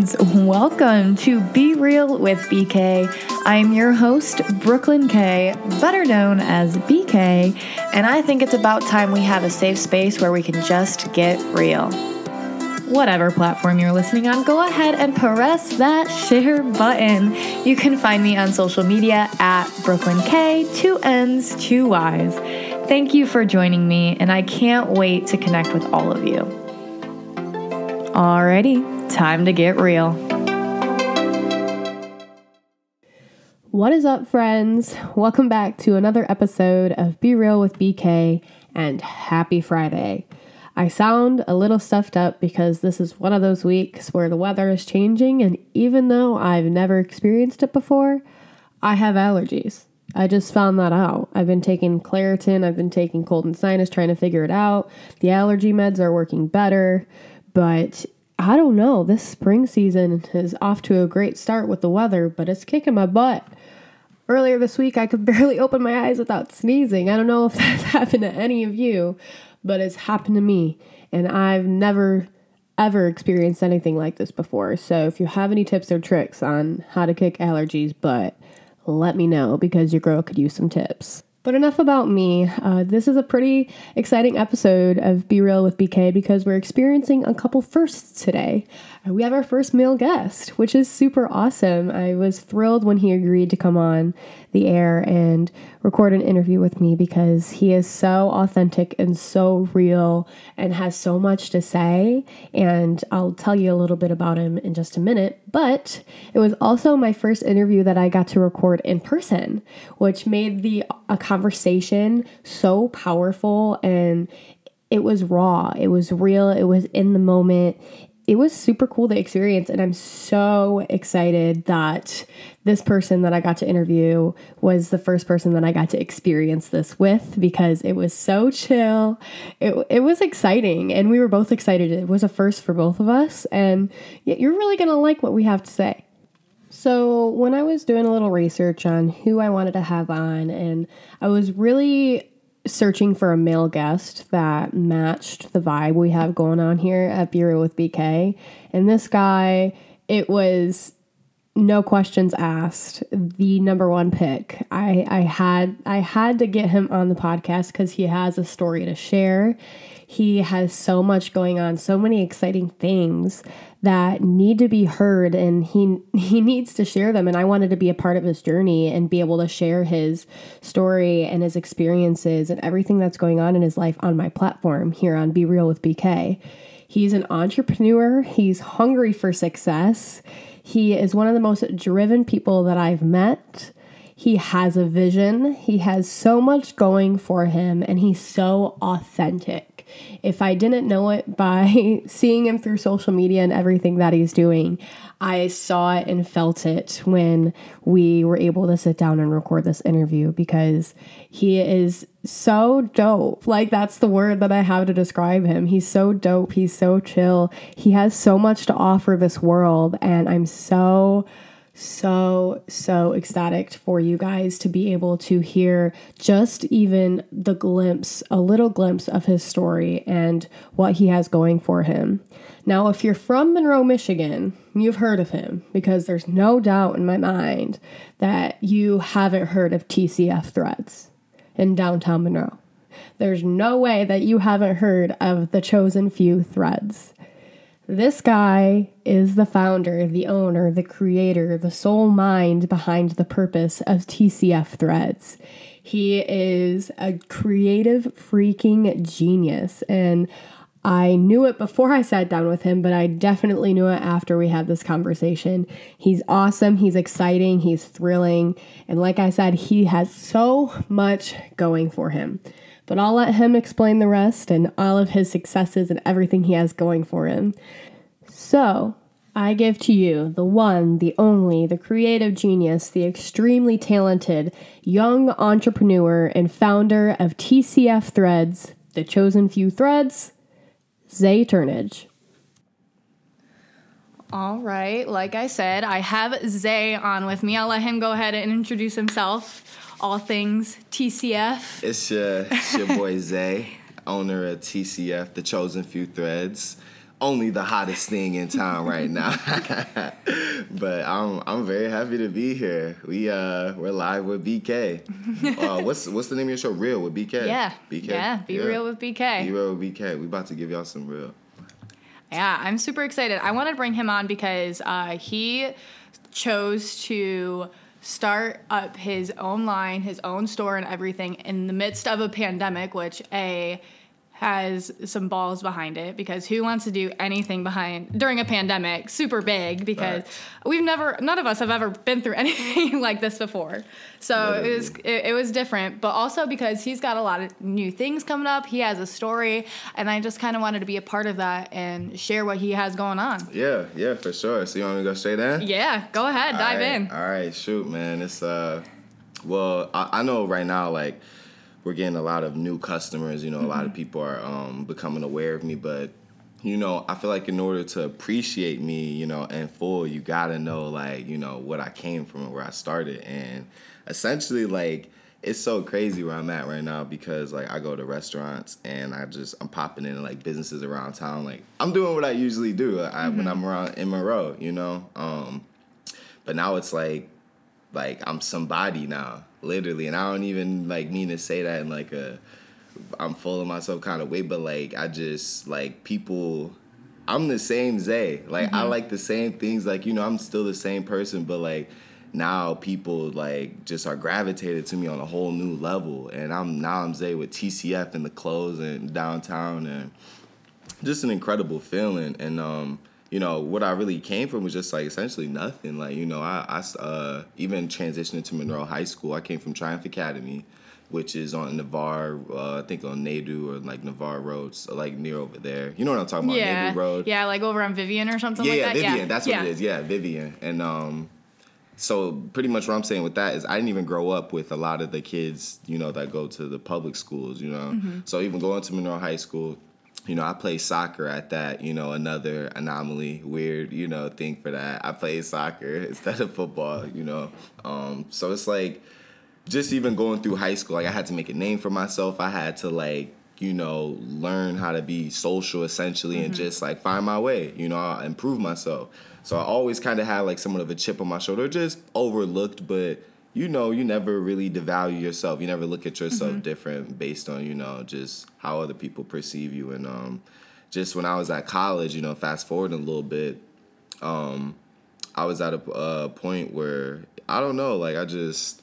friends. Welcome to Be Real with BK. I'm your host, Brooklyn K, better known as BK, and I think it's about time we have a safe space where we can just get real. Whatever platform you're listening on, go ahead and press that share button. You can find me on social media at Brooklyn K, two N's, two Y's. Thank you for joining me, and I can't wait to connect with all of you. Alrighty, time to get real. What is up, friends? Welcome back to another episode of Be Real with BK and happy Friday. I sound a little stuffed up because this is one of those weeks where the weather is changing, and even though I've never experienced it before, I have allergies. I just found that out. I've been taking Claritin, I've been taking cold and sinus, trying to figure it out. The allergy meds are working better, but I don't know. This spring season is off to a great start with the weather, but it's kicking my butt. Earlier this week, I could barely open my eyes without sneezing. I don't know if that's happened to any of you, but it's happened to me. And I've never, ever experienced anything like this before. So if you have any tips or tricks on how to kick allergies' butt, let me know because your girl could use some tips. But enough about me. Uh, this is a pretty exciting episode of Be Real with BK because we're experiencing a couple firsts today. Uh, we have our first male guest, which is super awesome. I was thrilled when he agreed to come on the air and record an interview with me because he is so authentic and so real and has so much to say. And I'll tell you a little bit about him in just a minute. But it was also my first interview that I got to record in person, which made the a conversation so powerful and it was raw, it was real, it was in the moment, it was super cool to experience and i'm so excited that this person that i got to interview was the first person that i got to experience this with because it was so chill. It, it was exciting and we were both excited. It was a first for both of us and you're really gonna like what we have to say so when i was doing a little research on who i wanted to have on and i was really searching for a male guest that matched the vibe we have going on here at Be Real with BK. And this guy, it was no questions asked the number one pick i i had i had to get him on the podcast because he has a story to share he has so much going on so many exciting things that need to be heard and he he needs to share them and I wanted to be a part of his journey and be able to share his story and his experiences and everything that's going on in his life on my platform here on Be Real with BK. He's an entrepreneur, he's hungry for success. He is one of the most driven people that I've met. He has a vision. He has so much going for him and he's so authentic. If I didn't know it by seeing him through social media and everything that he's doing, I saw it and felt it when we were able to sit down and record this interview because he is so dope. Like, that's the word that I have to describe him. He's so dope. He's so chill. He has so much to offer this world. And I'm so so, so ecstatic for you guys to be able to hear just even the glimpse, a little glimpse of his story and what he has going for him. Now, if you're from Monroe, Michigan, you've heard of him because there's no doubt in my mind that you haven't heard of TCF Threads in downtown Monroe. There's no way that you haven't heard of the Chosen Few Threads. This guy is the founder, the owner, the creator, the sole mind behind the purpose of TCF Threads. He is a creative freaking genius. And I knew it before I sat down with him, but I definitely knew it after we had this conversation. He's awesome, he's exciting, he's thrilling, and like I said, he has so much going for him. But I'll let him explain the rest and all of his successes and everything he has going for him. So, I give to you the one, the only, the creative genius, the extremely talented young entrepreneur and founder of TCF Threads, the chosen few threads, Zay Turnage. All right, like I said, I have Zay on with me. I'll let him go ahead and introduce himself all things TCF. It's your, it's your boy Zay, owner of TCF, The Chosen Few Threads. only the hottest thing in town right now. but I'm I'm very happy to be here. We uh we're live with BK. Uh, what's what's the name of your show? Real with BK. Yeah. BK. Yeah. Be real with BK. Be real with BK. We about to give y'all some real. Yeah, I'm super excited. I want to bring him on because uh, he chose to start up his own line, his own store, and everything in the midst of a pandemic, which a has some balls behind it because who wants to do anything behind during a pandemic super big because Right. we've never none of us have ever been through anything like this before so it was it, it was different but also because he's got a lot of new things coming up he has a story and i just kind of wanted to be a part of that and share what he has going on Yeah, yeah, for sure. So you want me to go straight in? yeah go ahead dive All right, in All right, shoot, man. It's uh, well, I, I know right now, like we're getting a lot of new customers. You know, a lot Mm-hmm. of people are um becoming aware of me, but you know, I feel like in order to appreciate me, you know, in full, you gotta know like you know what I came from and where I started, and essentially like. It's so crazy where I'm at right now because like I go to restaurants and I just I'm popping in like businesses around town like I'm doing what I usually do I, when I'm around in Monroe you know um but now it's like like I'm somebody now, literally, and I don't even like mean to say that in like a I'm full of myself kind of way, but like I just like people. I'm the same Zay. Like I like the same things. Like you know, I'm still the same person, but like now people like just are gravitated to me on a whole new level, and I'm now I'm Zay with TCF and the clothes and downtown and just an incredible feeling and um you know what i really came from was just like essentially nothing like you know i, I uh, even transitioned to monroe high school i came from triumph academy which is on navarre uh, i think on nadu or like navarre road so like near over there you know what i'm talking about yeah nadu road yeah like over on vivian or something yeah, like yeah, that Vivian. That's what it is. Yeah, Vivian. And um, so pretty much what I'm saying with that is I didn't even grow up with a lot of the kids, you know, that go to the public schools. You know, Mm-hmm. so even going to Monroe High School. You know, I play soccer at that, you know, another anomaly, weird, you know, thing for that. I play soccer instead of football, you know. Um, so it's like just even going through high school, like I had to make a name for myself. I had to like, you know, learn how to be social essentially and just like find my way, you know, i improve myself. So I always kind of had like somewhat of a chip on my shoulder, just overlooked, but you know, you never really devalue yourself. You never look at yourself different based on, you know, just how other people perceive you. And um, just when I was at college, you know, fast forward a little bit, um, I was at a, a point where I don't know, like I just,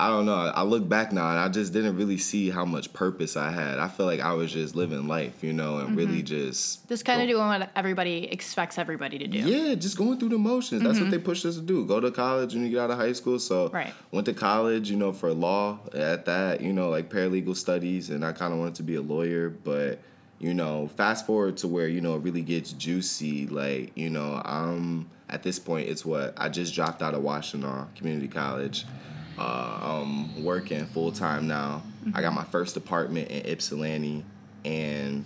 I don't know. I look back now and I just didn't really see how much purpose I had. I feel like I was just living life, you know, and really mm-hmm. just just kind of doing what everybody expects everybody to do yeah, just going through the motions. That's what mm-hmm. they pushed us to do. Go to college when you get out of high school. So Right. went to college, you know, for law at that, you know, like paralegal studies, and I kind of wanted to be a lawyer, but you know, fast forward to where you know it really gets juicy. Like you know, I'm at this point. It's what I just dropped out of Washtenaw Community College. Uh, I'm working full time now. I got my first apartment in Ypsilanti, and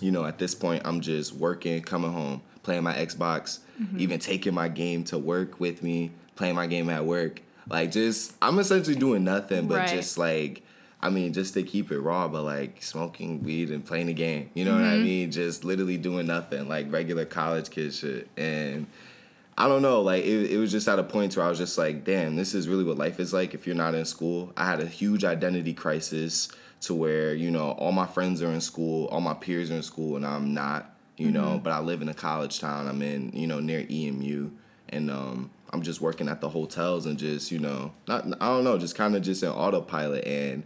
you know, at this point, I'm just working, coming home, playing my Xbox, even taking my game to work with me, playing my game at work. Like, just, I'm essentially doing nothing but Right. just like, I mean, just to keep it raw, but like smoking weed and playing the game. You know what I mean? Just literally doing nothing, like regular college kid shit. And I don't know, like it, it was just at a point where I was just like, damn, this is really what life is like if you're not in school. I had a huge identity crisis to where, you know, all my friends are in school, all my peers are in school, and I'm not, you know, but I live in a college town. I'm in, you know, near EMU. And um, I'm just working at the hotels and just, you know, not I don't know, just kind of just in autopilot and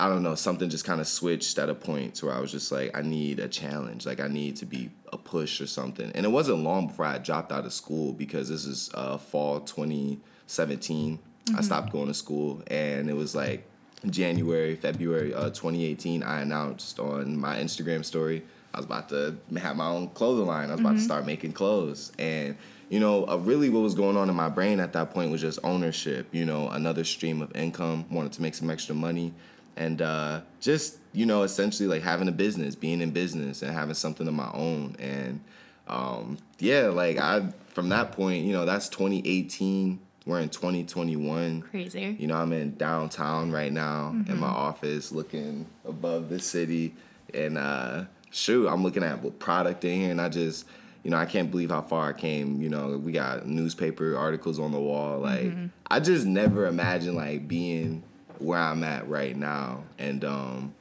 I don't know, something just kind of switched at a point to where I was just like, I need a challenge. Like, I need to be a push or something. And it wasn't long before I dropped out of school because this is uh, fall 2017. I stopped going to school, and it was like January, February uh, 2018. I announced on my Instagram story I was about to have my own clothing line. I was about to start making clothes. And, you know, uh, really what was going on in my brain at that point was just ownership, you know, another stream of income, wanted to make some extra money and uh, just you know essentially like having a business being in business and having something of my own and um, yeah like i from that point you know that's 2018 we're in 2021 Crazy. you know i'm in downtown right now in Mm-hmm. my office looking above the city and uh, shoot, I'm looking at what product in here, and I just, you know, I can't believe how far I came. You know, we got newspaper articles on the wall. Like, Mm-hmm. I just never imagined like being where I'm at right now, and um,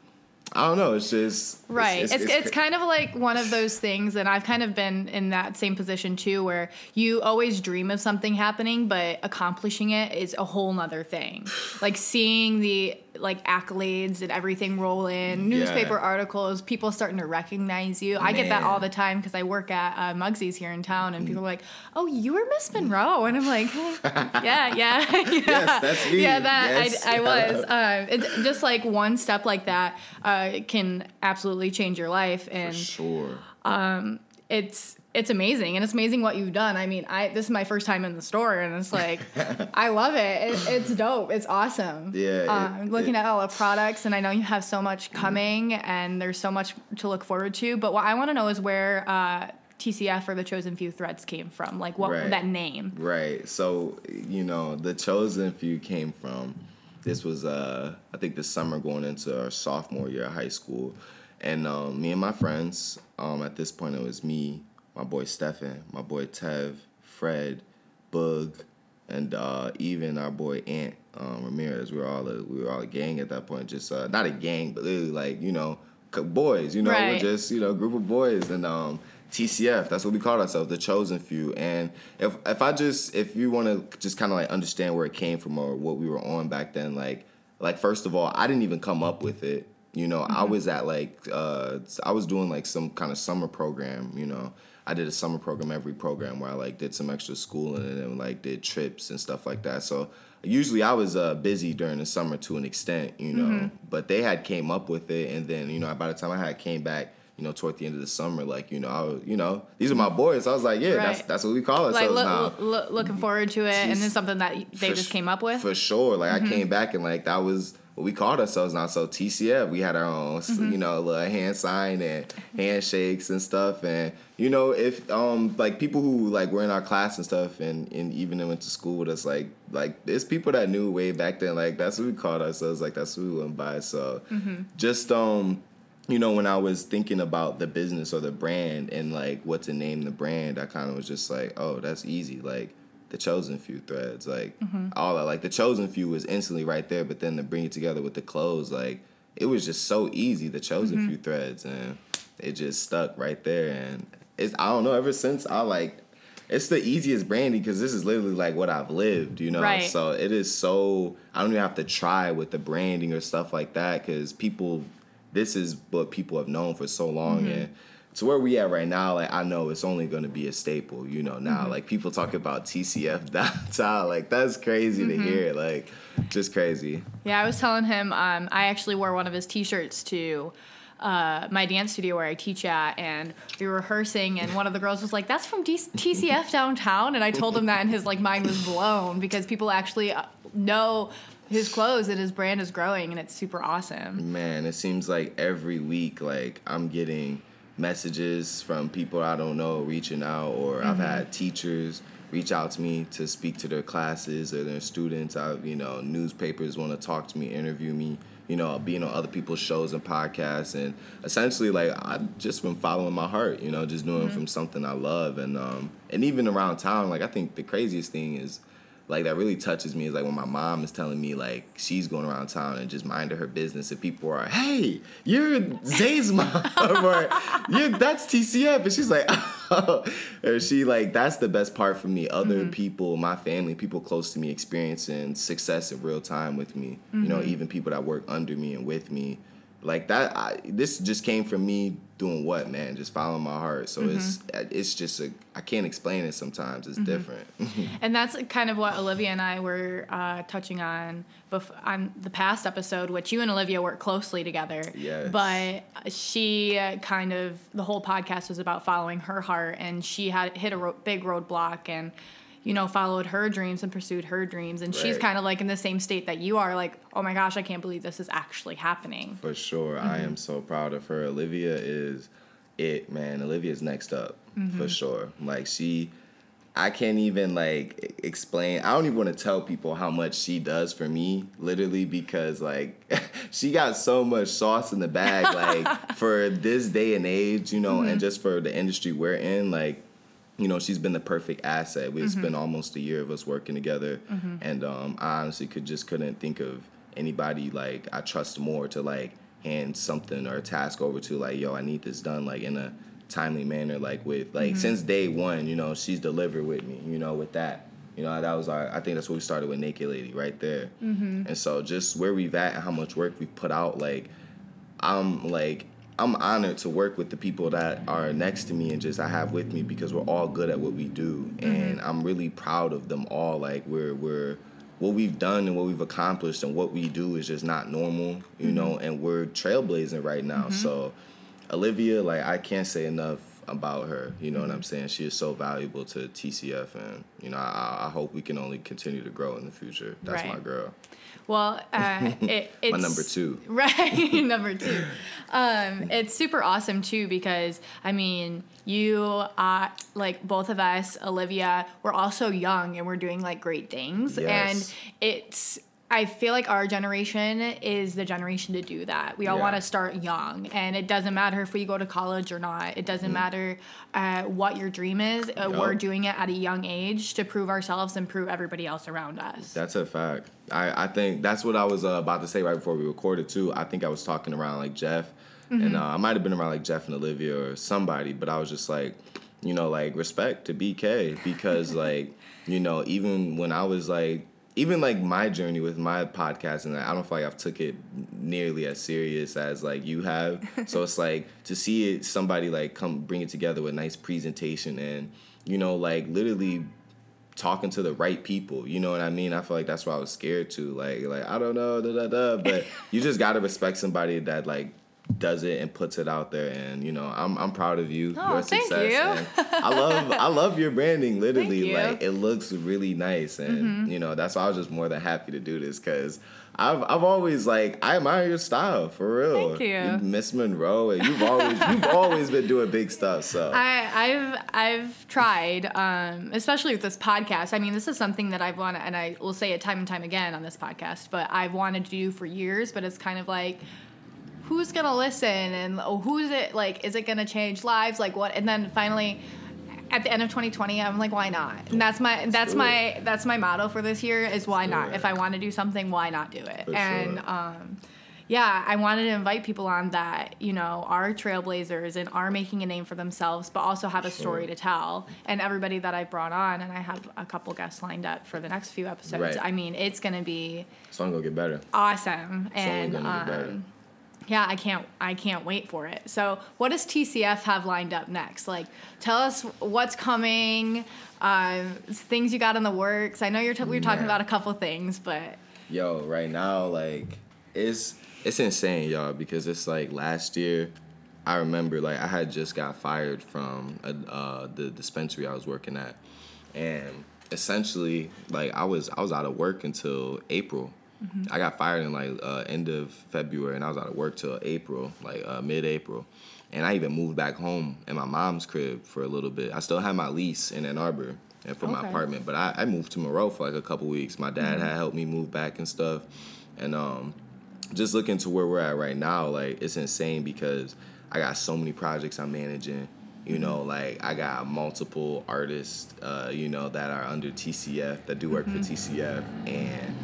I don't know. It's just Right. It's, it's, kind of like one of those things, and I've kind of been in that same position too, where you always dream of something happening, but accomplishing it is a whole nother thing. like seeing the like accolades and everything roll in, newspaper Yeah. articles, people starting to recognize you. I get that all the time because I work at uh, Mugsy's here in town, and people are like, "Oh, you were Miss Monroe," and I'm like, "Yeah, yeah, yeah, that's me. yeah." That Yes. I, I was. Um, it, just like one step like that uh, can absolutely change your life, and sure. it's it's amazing, and it's amazing what you've done. I mean, I this is my first time in the store, and it's like I love it. it it's dope. It's awesome. Yeah, it- um, looking it- at all the products, and I know you have so much coming, and there's so much to look forward to. But what I want to know is where. Uh, TCF or the Chosen Few Threads came from, like what Right. that name. Right. So, you know, the chosen few came from this was uh I think the summer going into our sophomore year of high school. And um, me and my friends, um, at this point it was me, my boy Stefan, my boy Tev, Fred, Bug, and uh, even our boy Ant um, Ramirez. We were all a, we were all a gang at that point. Just uh, not a gang, but literally like you know boys. You know, Right. we're just you know a group of boys and um, TCF. That's what we called ourselves, the chosen few. And if if I just if you want to just kind of like understand where it came from or what we were on back then, like like first of all, I didn't even come up with it. You know, I was at like uh, I was doing like some kind of summer program. You know, I did a summer program every program where I like did some extra schooling and then like did trips and stuff like that. So usually I was uh, busy during the summer to an extent, you know. But they had came up with it, and then you know by the time I had came back, you know, toward the end of the summer, like you know, I was, you know, these are my boys. I was like, yeah, that's Right. that's what we call it. Like loo- now. loo- looking forward to it, and then something that they just came up with. For sure. Like I came back and like that was we called ourselves now. So TCF, we had our own, you know, little hand sign and handshakes and stuff. And you know, if um like people who like were in our class and stuff, and and even went to school with us, like like there's people that knew way back then. Like that's what we called ourselves. Like that's what we went by. So just um you know, when I was thinking about the business or the brand and like what to name the brand, I kind of was just like, oh, that's easy. Like the chosen few threads, like all that. Like the chosen few was instantly right there, but then to bring it together with the clothes, like it was just so easy. The chosen mm-hmm. few threads, and it just stuck right there. And it's I don't know. Ever since I like. It's the easiest branding because this is literally like what I've lived, you know. Right. So it is so I don't even have to try with the branding or stuff like that because people this is what people have known for so long mm-hmm. and to where we at right now like i know it's only going to be a staple you know now like people talk about tcf downtown like that's crazy to hear like just crazy. Yeah, I was telling him um, I actually wore one of his T-shirts to uh, my dance studio where I teach at, and we were rehearsing, and one of the girls was like, "That's from D- TCF downtown," and I told him that, and his like mind was blown because people actually uh, know his clothes and his brand is growing, and it's super awesome. man it seems like every week like i'm getting messages from people i don't know reaching out or i've had teachers reach out to me to speak to their classes or their students. I've you know newspapers want to talk to me interview me you know being on other people's shows and podcasts. And essentially like i've just been following my heart you know just doing from something i love. And um and even around town like i think the craziest thing is like that really touches me is like when my mom is telling me like she's going around town and just minding her business and people are hey you're Zay's mom or you that's TCF and she's like oh. or she like that's the best part for me. Other mm-hmm. people my family people close to me experiencing success in real time with me you know mm-hmm. even people that work under me and with me like that I, this just came from me doing what man just following my heart so it's it's just a i can't explain it sometimes it's different And that's kind of what Olivia and I were uh, touching on bef- on the past episode, which you and Olivia work closely together. Yes. But she uh, kind of the whole podcast was about following her heart, and she had hit a ro- big roadblock and. You know, followed her dreams and pursued her dreams, and she's kind of like in the same state that you are. Like, oh my gosh, I can't believe this is actually happening. For sure. I mm-hmm. am so proud of her. Olivia is it, man. Olivia's next up for mm-hmm. sure. Like she I can't even like explain. I don't even want to tell people how much she does for me, literally, because like she got so much sauce in the bag, like for this day and age, you know, and mm-hmm. just for the industry we're in, like you know, she's been the perfect asset. It's been mm-hmm. almost a year of us working together, mm-hmm. and um, I honestly could just couldn't think of anybody like I trust more to like hand something or a task over to like, yo, I need this done like in a timely manner, like with like mm-hmm. since day one, you know, she's delivered with me, you know, with that. You know, that was our. I think that's what we started with Naked Lady right there. And so just where we've at and how much work we've put out, like I'm like I'm honored to work with the people that are next to me and just I have with me because we're all good at what we do. Mm-hmm. And I'm really proud of them all. Like we're we're what we've done and what we've accomplished and what we do is just not normal you mm-hmm. know and we're trailblazing right now. Mm-hmm. So Olivia like I can't say enough about her you know what I'm saying she is so valuable to TCF and you know I, I hope we can only continue to grow in the future that's my girl Well, uh, it, it's my number two Right, number two. Um, it's super awesome too because I mean, you, uh, like both of us, Olivia, we're also young and we're doing like great things, Yes. and it's. I feel like our generation is the generation to do that. We all Yeah. want to start young, and it doesn't matter if we go to college or not. It doesn't matter uh, what your dream is. Uh, We're doing it at a young age to prove ourselves and prove everybody else around us. That's a fact. I, I think that's what I was uh, about to say right before we recorded too. I think I was talking around like Jeff, and uh, I might have been around like Jeff and Olivia or somebody, but I was just like, you know, like respect to BK because like, you know, even when I was like, even like my journey with my podcast, and I don't feel like I've took it nearly as serious as like you have. so it's like to see it, somebody like come bring it together with a nice presentation and you know, like literally talking to the right people. You know what I mean? I feel like that's what I was scared to. Like, like I don't know, da da da. But you just gotta respect somebody that like does it and puts it out there. And you know, I'm I'm proud of you. Oh, your thank success. you. I love I love your branding. Literally, you. Mm-hmm. like it looks really nice. And you know, that's why I was just more than happy to do this because. I've, I've always like I admire your style for real. Thank you. Miss Monroe, and you've always you've always been doing big stuff. So I, I've I've tried, um, especially with this podcast. I mean, this is something that I've wanted, and I will say it time and time again on this podcast. But I've wanted to do for years. But it's kind of like, who's gonna listen, and oh, who's it like? Is it gonna change lives? Like what? And then finally. At the end of 2020, I'm like, why not? And that's my that's my that's my motto for this year is why not? If I want to do something, why not do it? For and sure. um, yeah, I wanted to invite people on that, you know, are trailblazers and are making a name for themselves, but also have a story Sure. to tell. And everybody that I brought on, and I have a couple guests lined up for the next few episodes. Right. I mean, it's gonna be it's gonna get better. awesome, It's and gonna get better. um, yeah, I can't I can't wait for it. So, what does TCF have lined up next? Like, tell us what's coming, um, things you got in the works. I know you're t- we were talking about a couple things, but Yo, right now, like it's it's insane, y'all, because it's like last year. I remember like I had just got fired from uh, the dispensary I was working at, and essentially like I was I was out of work until April. I got fired in like uh, end of February, and I was out of work till April, like uh, mid April. And I even moved back home in my mom's crib for a little bit. I still had my lease in Ann Arbor and for my apartment, but I, I moved to Monroe for like a couple weeks. My dad had helped me move back and stuff, and um, just looking to where we're at right now, like it's insane because I got so many projects I'm managing. You know, like I got multiple artists, uh, you know, that are under TCF that do work for TCF, and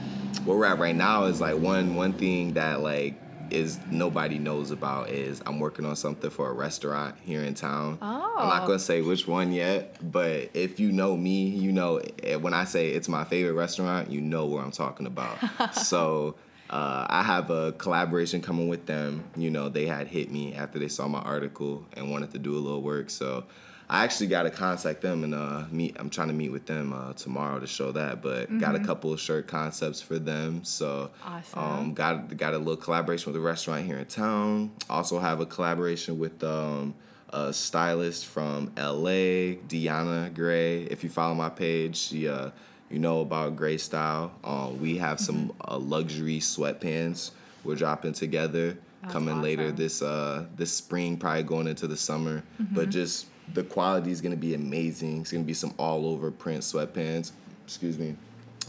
where we're at right now is like one one thing that like is nobody knows about is I'm working on something for a restaurant here in town. I'm not Oh. gonna say which one yet, but if you know me, you know eh, when I say it's my favorite restaurant, you know what I'm talking about. so uh, I have a collaboration coming with them. You know, they had hit me after they saw my article and wanted to do a little work. So I actually got to contact them and uh, meet. I'm trying to meet with them uh, tomorrow to show that. But got a couple of shirt concepts for them. So Awesome. um, got got a little collaboration with a restaurant here in town. Also have a collaboration with um, a stylist from LA, Deanna Gray. If you follow my page, she uh, you know about Gray Style. Um, we have some uh, luxury sweatpants we're dropping together That's coming later this uh this spring, probably going into the summer. But just the quality is gonna be amazing. It's gonna be some all over print sweatpants. Excuse me,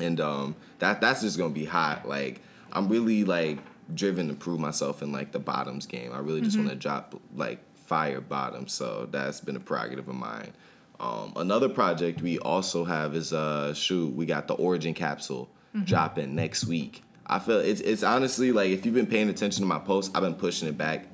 and um, that that's just gonna be hot. Like I'm really like driven to prove myself in like the bottoms game. I really just want to drop like fire bottoms. So that's been a prerogative of mine. Um, another project we also have is uh shoot, we got the Origin capsule dropping next week. I feel it's it's honestly like if you've been paying attention to my posts, I've been pushing it back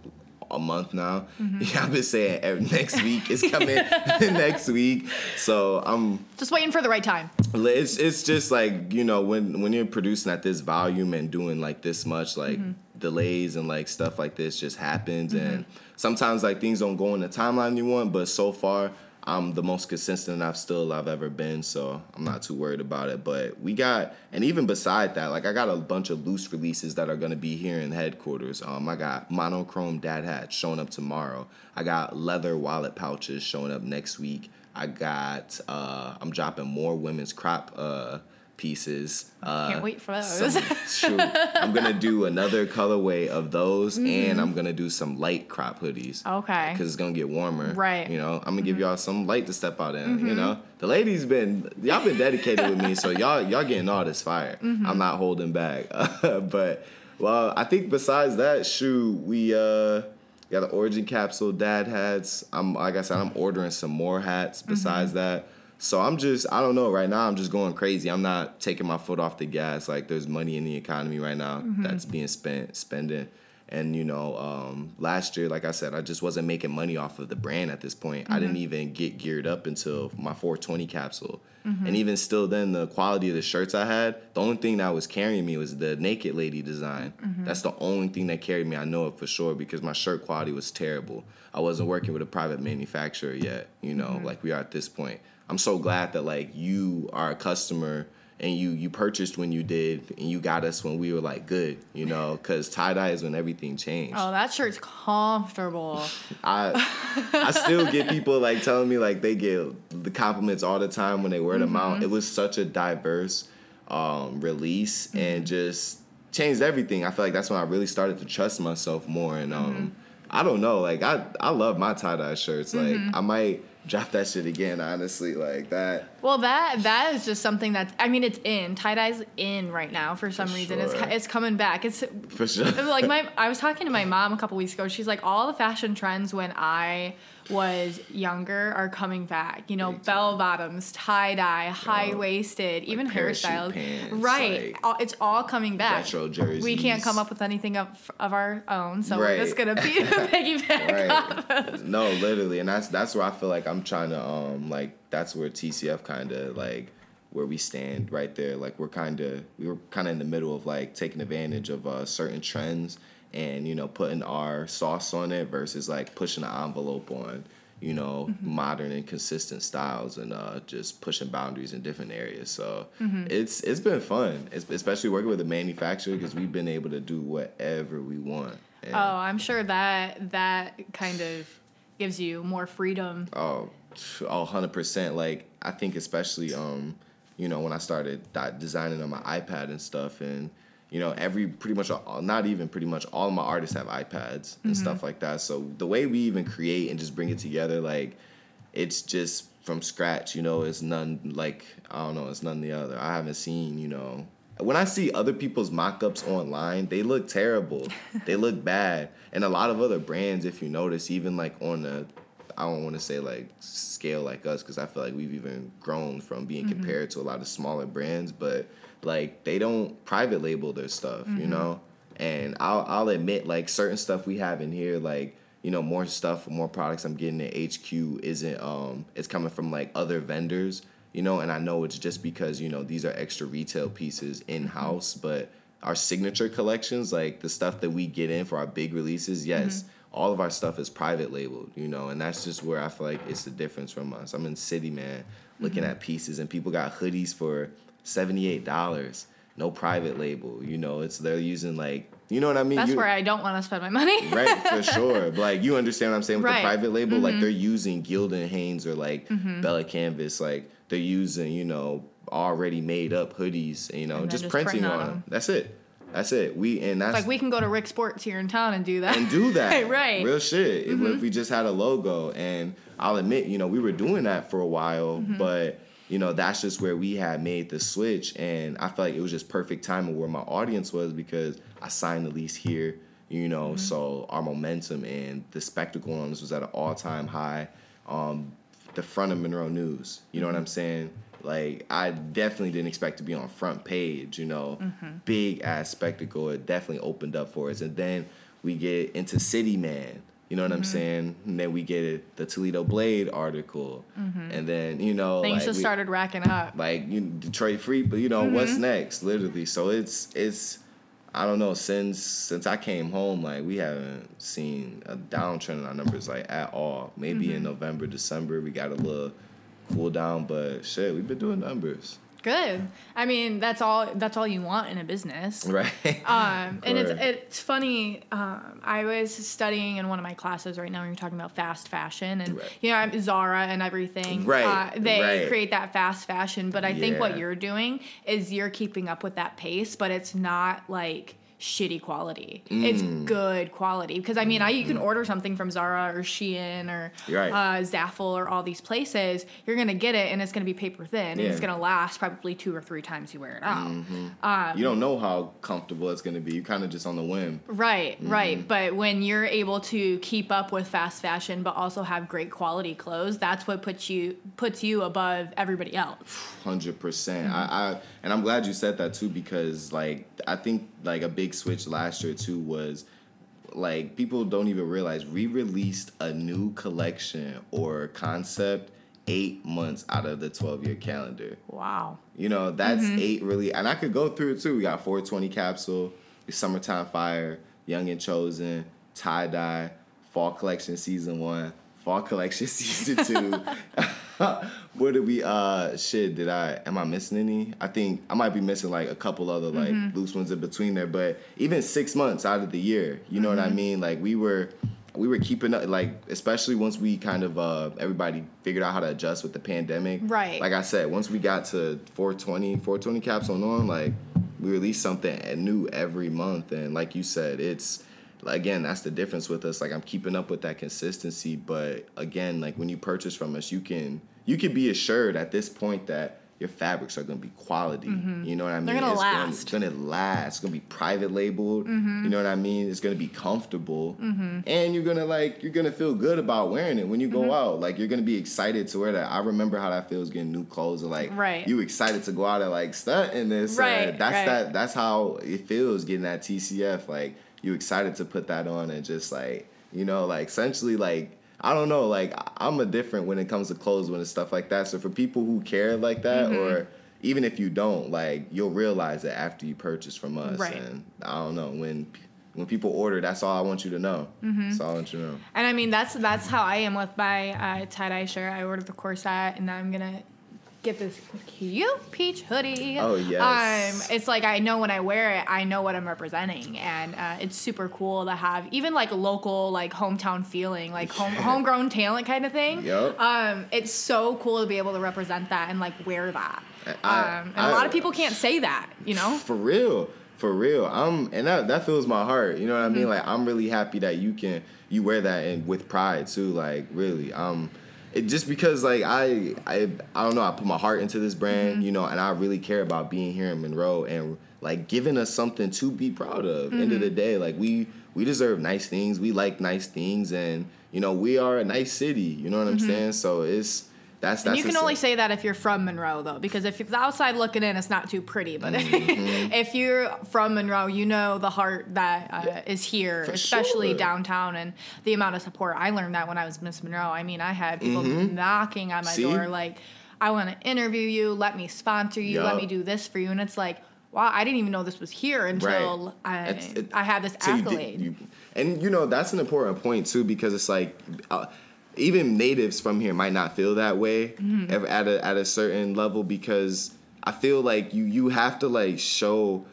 a month now. Mm-hmm. Yeah, I've been saying next week is coming next week. So I'm Just waiting for the right time. it's it's just like you know when when you're producing at this volume and doing like this much like mm-hmm. delays and like stuff like this just happens mm-hmm. and sometimes like things don't go in the timeline you want but so far I'm the most consistent I've still I've ever been so I'm not too worried about it. But we got and even beside that like I got a bunch of loose releases that are gonna be here in headquarters. Um I got monochrome dad hats showing up tomorrow. I got leather wallet pouches showing up next week. I got uh I'm dropping more women's crop uh pieces. Uh Can't wait for those. some- shoot, I'm gonna do another colorway of those Mm-hmm. and I'm gonna do some light crop hoodies. Okay. Because it's gonna get warmer. Right. You know, I'm gonna give y'all some light to step out in. You know? The ladies been y'all been dedicated with me, so y'all y'all getting all this fire. I'm not holding back. but well, I think besides that, shoot, we uh got the origin capsule dad hats. I'm like I said, I'm ordering some more hats besides that. So I'm just I don't know, right now I'm just going crazy. I'm not taking my foot off the gas. Like there's money in the economy right now mm-hmm. that's being spent spending. And you know, um, last year, like I said, I just wasn't making money off of the brand at this point. I didn't mm-hmm. even get geared up until my 420 capsule. Mm-hmm. And even still, then the quality of the shirts I had, the only thing that was carrying me was the Naked Lady design. That's the only thing that carried me. I know it for sure because my shirt quality was terrible. I wasn't working with a private manufacturer yet. You know, like we are at this point. I'm so glad that like you are a customer and you you purchased when you did and you got us when we were like good, you know, because tie dye is when everything changed. Oh, that shirt's comfortable. I I still get people like telling me like they get the compliments all the time when they wear them out. It was such a diverse um, release and just changed everything. I feel like that's when I really started to trust myself more and um I don't know, like I I love my tie dye shirts. Like I might drop that shit again, honestly. Like that Well, that that is just something that's. I mean, it's in tie dye's in right now for some For reason. It's sure. co- it's coming back. It's for sure. like my I was talking to my mom a couple weeks ago. She's like, all the fashion trends when I was younger are coming back. You know, bell bottoms, tie dye, high waisted, even hairstyles. pants, right, like it's all coming back. retro jerseys. We can't come up with anything of, of our own, so we're just gonna be piggyback. right no literally and that's that's where i feel like i'm trying to um like that's where tcf kind of like where we stand right there like we're kind of we were kind of in the middle of like taking advantage of uh, certain trends and you know putting our sauce on it versus like pushing the envelope on you know modern and consistent styles and uh, just pushing boundaries in different areas so it's it's been fun it's, especially working with a manufacturer because we've been able to do whatever we want And- Oh, I'm sure that that kind of gives you more freedom. Oh, oh, 100%. Like, I think especially, um, you know, when I started designing on my iPad and stuff, and, you know, every pretty much, all, not even pretty much, all of my artists have iPads and mm-hmm. stuff like that. So the way we even create and just bring it together, like, it's just from scratch, you know, it's none like, I don't know, it's none the other. I haven't seen, you know, when I see other people's mock-ups online, they look terrible. they look bad. And a lot of other brands, if you notice, even like on the I don't want to say like scale like us because I feel like we've even grown from being mm-hmm. compared to a lot of smaller brands, but like they don't private label their stuff, you mm-hmm. know. And I'll I'll admit like certain stuff we have in here, like you know more stuff, more products I'm getting at HQ isn't um it's coming from like other vendors, you know. And I know it's just because you know these are extra retail pieces mm-hmm. in house, but our signature collections, like the stuff that we get in for our big releases, yes mm-hmm. all of our stuff is private labeled, you know, and that's just where I feel like it's the difference from us. I'm in City Man looking at pieces and people got hoodies for $78, no private label, you know, it's they're using like, you know what I mean? That's You- where I don't want to spend my money. right, for sure. But like you understand what I'm saying with Right. the private label, like mm-hmm. they're using Gildan Hanes or like mm-hmm. Bella Canvas, like they're using, you know, already made up hoodies, you know, just, just printing print on on them. them. That's it. That's it. We and that's Like we can go to Rick Sports here in town and do that. and do that. right. Real shit. If- If we just had a logo, and I'll admit, you know, we were doing that for a while, Mm-hmm. but you know, that's just where we had made the switch, and I felt like it was just perfect timing where my audience was because I signed the lease here. You know, Mm-hmm. so our momentum and the spectacle on this was at an all time high. Um, the front of Monroe News. You know what I'm saying? Like I definitely didn't expect to be on front page. You know, big ass spectacle. It definitely opened up for us, and then we get into City Man. You know what I'm mm-hmm. saying? And then we get it, the Toledo Blade article, mm-hmm. and then you know, Things like, just we- started racking up. like you Detroit Free, but you know what's mm-hmm. next, literally. So it's it's I don't know since since I came home, like we haven't seen a downtrend in our numbers like at all. Maybe in November, December we got a little cool down, but shit, we've been doing numbers, Good. I mean, that's all. That's all you want in a business. right? Um, and it's it's funny. Um, I was studying in one of my classes right now. when You're talking about fast fashion, and Right. you know I'm Zara and everything. Right, Uh, they right. create that fast fashion, but I think what you're doing is you're keeping up with that pace, but it's not like shitty quality. It's Mm. good quality because I mean, I you can order something from Zara or Shein or You're right. uh, Zaful or all these places. You're gonna get it, and it's gonna be paper thin, and it's gonna last probably two or three times you wear it out. Um, you don't know how comfortable it's gonna be. You kind of just on the whim. Right, Mm-hmm. right. But when you're able to keep up with fast fashion but also have great quality clothes, that's what puts you puts you above everybody else. Hundred percent. Mm-hmm. I, I and I'm glad you said that too because like I think like a big switch last year too was like people don't even realize we released a new collection or concept eight months out of the twelve year calendar. Wow. You know that's Mm-hmm. eight really, and I could go through it too. We got 420 capsule, summertime fire, young and chosen, tie dye, fall collection season one, fall collection season two. what did we? Uh, shit. Did I? Am I missing any? I think I might be missing like a couple other like Mm-hmm. loose ones in between there. But even six months out of the year, you know what Mm-hmm. I mean? Like we were. We were keeping up, like especially once we kind of uh, everybody figured out how to adjust with the pandemic. Right. Like I said, once we got to 420, 420 caps on on, like we release something new every month, and like you said, it's again that's the difference with us. Like I'm keeping up with that consistency, but again, like when you purchase from us, you can you can be assured at this point that your fabrics are gonna be quality. You know what I mean? Mm-hmm. They're gonna it's last. Gonna, it's gonna last. It's gonna be private labeled. Mm-hmm. You know what I mean? It's gonna be comfortable, and you're gonna like you're gonna feel good about wearing it when you go Mm-hmm. out. Like you're gonna be excited to wear that. I remember how that feels getting new clothes. And like Right. you excited to go out and like stunt in this. uh, Right, that's right. that. That's how it feels getting that TCF. Like you excited to put that on and just like you know like essentially like. I don't know, like I'm a different when it comes to clothes when it's stuff like that. So for people who care like that, Mm-hmm. or even if you don't, like you'll realize it after you purchase from us. Right. And I don't know when when people order, that's all I want you to know. Mm-hmm. That's all I want you to know. And I mean that's that's how I am with my uh, tie dye shirt. I ordered the corset, and I'm gonna get this cute peach hoodie. Oh, yes. Um, it's like I know when I wear it, I know what I'm representing, and uh, it's super cool to have even like local, like hometown feeling, like home homegrown talent kind of thing. Yup. Um, it's so cool to be able to represent that and like wear that. I- um, and a lot I- of people can't say that, you know. For real. For real. I'm and that that fills my heart. You know what I mean? Like I'm really happy that you can you wear that and with pride too. Like really. Um it just because like I I I don't know, I put my heart into this brand, mm-hmm. you know, and I really care about being here in Monroe and like giving us something to be proud of. End of the mm-hmm. day, like we we deserve nice things. We like nice things and you know, we are a nice city, you know what I'm mm-hmm. saying? So it's that's that's you can only say that if you're from Monroe, though, because if you're outside looking in, it's not too pretty. But Mm-hmm. if you're from Monroe, you know the heart that uh, is here, especially sure. downtown, and the amount of support. I learned that when I was Miss Monroe. I mean, I had people knocking on my Mm-hmm. See? door like, "I want to interview you. Let me sponsor you. Let me do this for you." And it's like, wow, I didn't even know this was here until I, it- I had this So you did- accolade. you- and you know that's an important point too because it's like uh, even natives from here might not feel that way Mm-hmm. at a at a certain level because I feel like you you have to like show.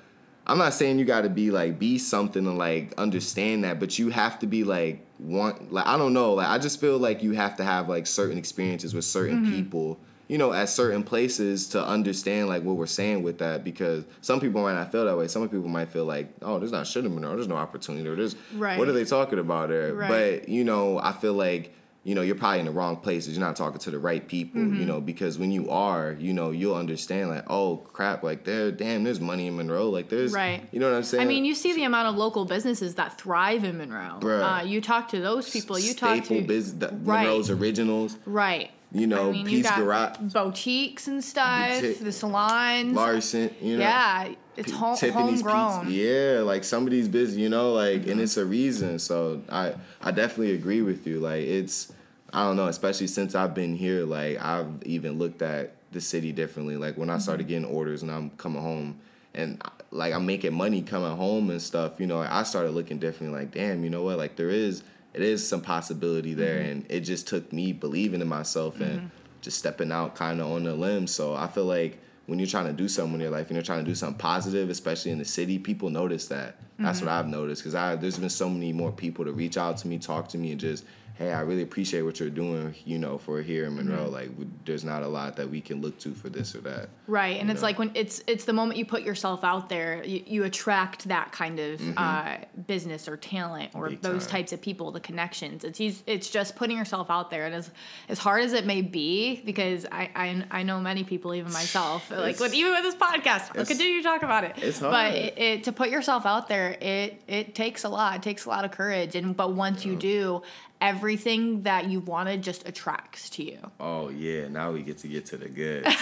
I'm not saying you got to be like be something and like understand that, but you have to be like want like I don't know like I just feel like you have to have like certain experiences with certain Mm-hmm. people you know, at certain places to understand like what we're saying with that because some people might not feel that way. Some people might feel like, oh, there's not shit in Monroe. There's no opportunity. Or there's Right. what are they talking about there? Right. But you know, I feel like you know you're probably in the wrong places. You're not talking to the right people. Mm-hmm. You know, because when you are, you know, you'll understand like, oh crap, like there, damn, there's money in Monroe. Like there's, Right. You know what I'm saying? I mean, you see the amount of local businesses that thrive in Monroe. Bruh. Uh, you talk to those people. You talk to business, the, Right. Monroe's originals. right. You know, I mean, got Garage, boutiques and stuff, Boutique. the salons. Larson. You know, yeah, it's home, Tiffany's homegrown. Pizza. Yeah, like somebody's busy, you know, like Mm-hmm. and it's a reason. So I I definitely agree with you. Like it's I don't know, especially since I've been here, like I've even looked at the city differently. Like when I started Mm-hmm. getting orders and I'm coming home and like I'm making money coming home and stuff, you know, I started looking differently like, damn, you know what? Like there is it is some possibility there Mm-hmm. and it just took me believing in myself and just stepping out kind of on the limb. So I feel like when you're trying to do something in your life and you're trying to do something positive, especially in the city, people notice that. That's what I've noticed because I there's been so many more people to reach out to me, talk to me, and just hey, I really appreciate what you're doing. You know, for here in Monroe, like we, there's not a lot that we can look to for this or that. Right, and you it's know? like when it's it's the moment you put yourself out there, you, you attract that kind of uh, business or talent or Mm-hmm. Big those time. types of people, the connections. It's it's just putting yourself out there, and as as hard as it may be, because I I, I know many people, even myself, like with even with this podcast, I'll it's- continue to talk about it. it's but hard. it, it, to put yourself out there, it it takes a lot. It takes a lot of courage, and but once you do, everything that you wanted just attracts to you. Oh yeah, now we get to get to the good.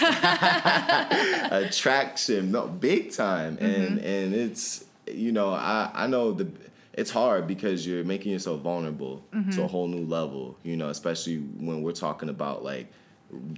Attraction, no big time, and mm-hmm. and it's you know I I know the it's hard because you're making yourself vulnerable to a mm-hmm. whole new level, you know, especially when we're talking about like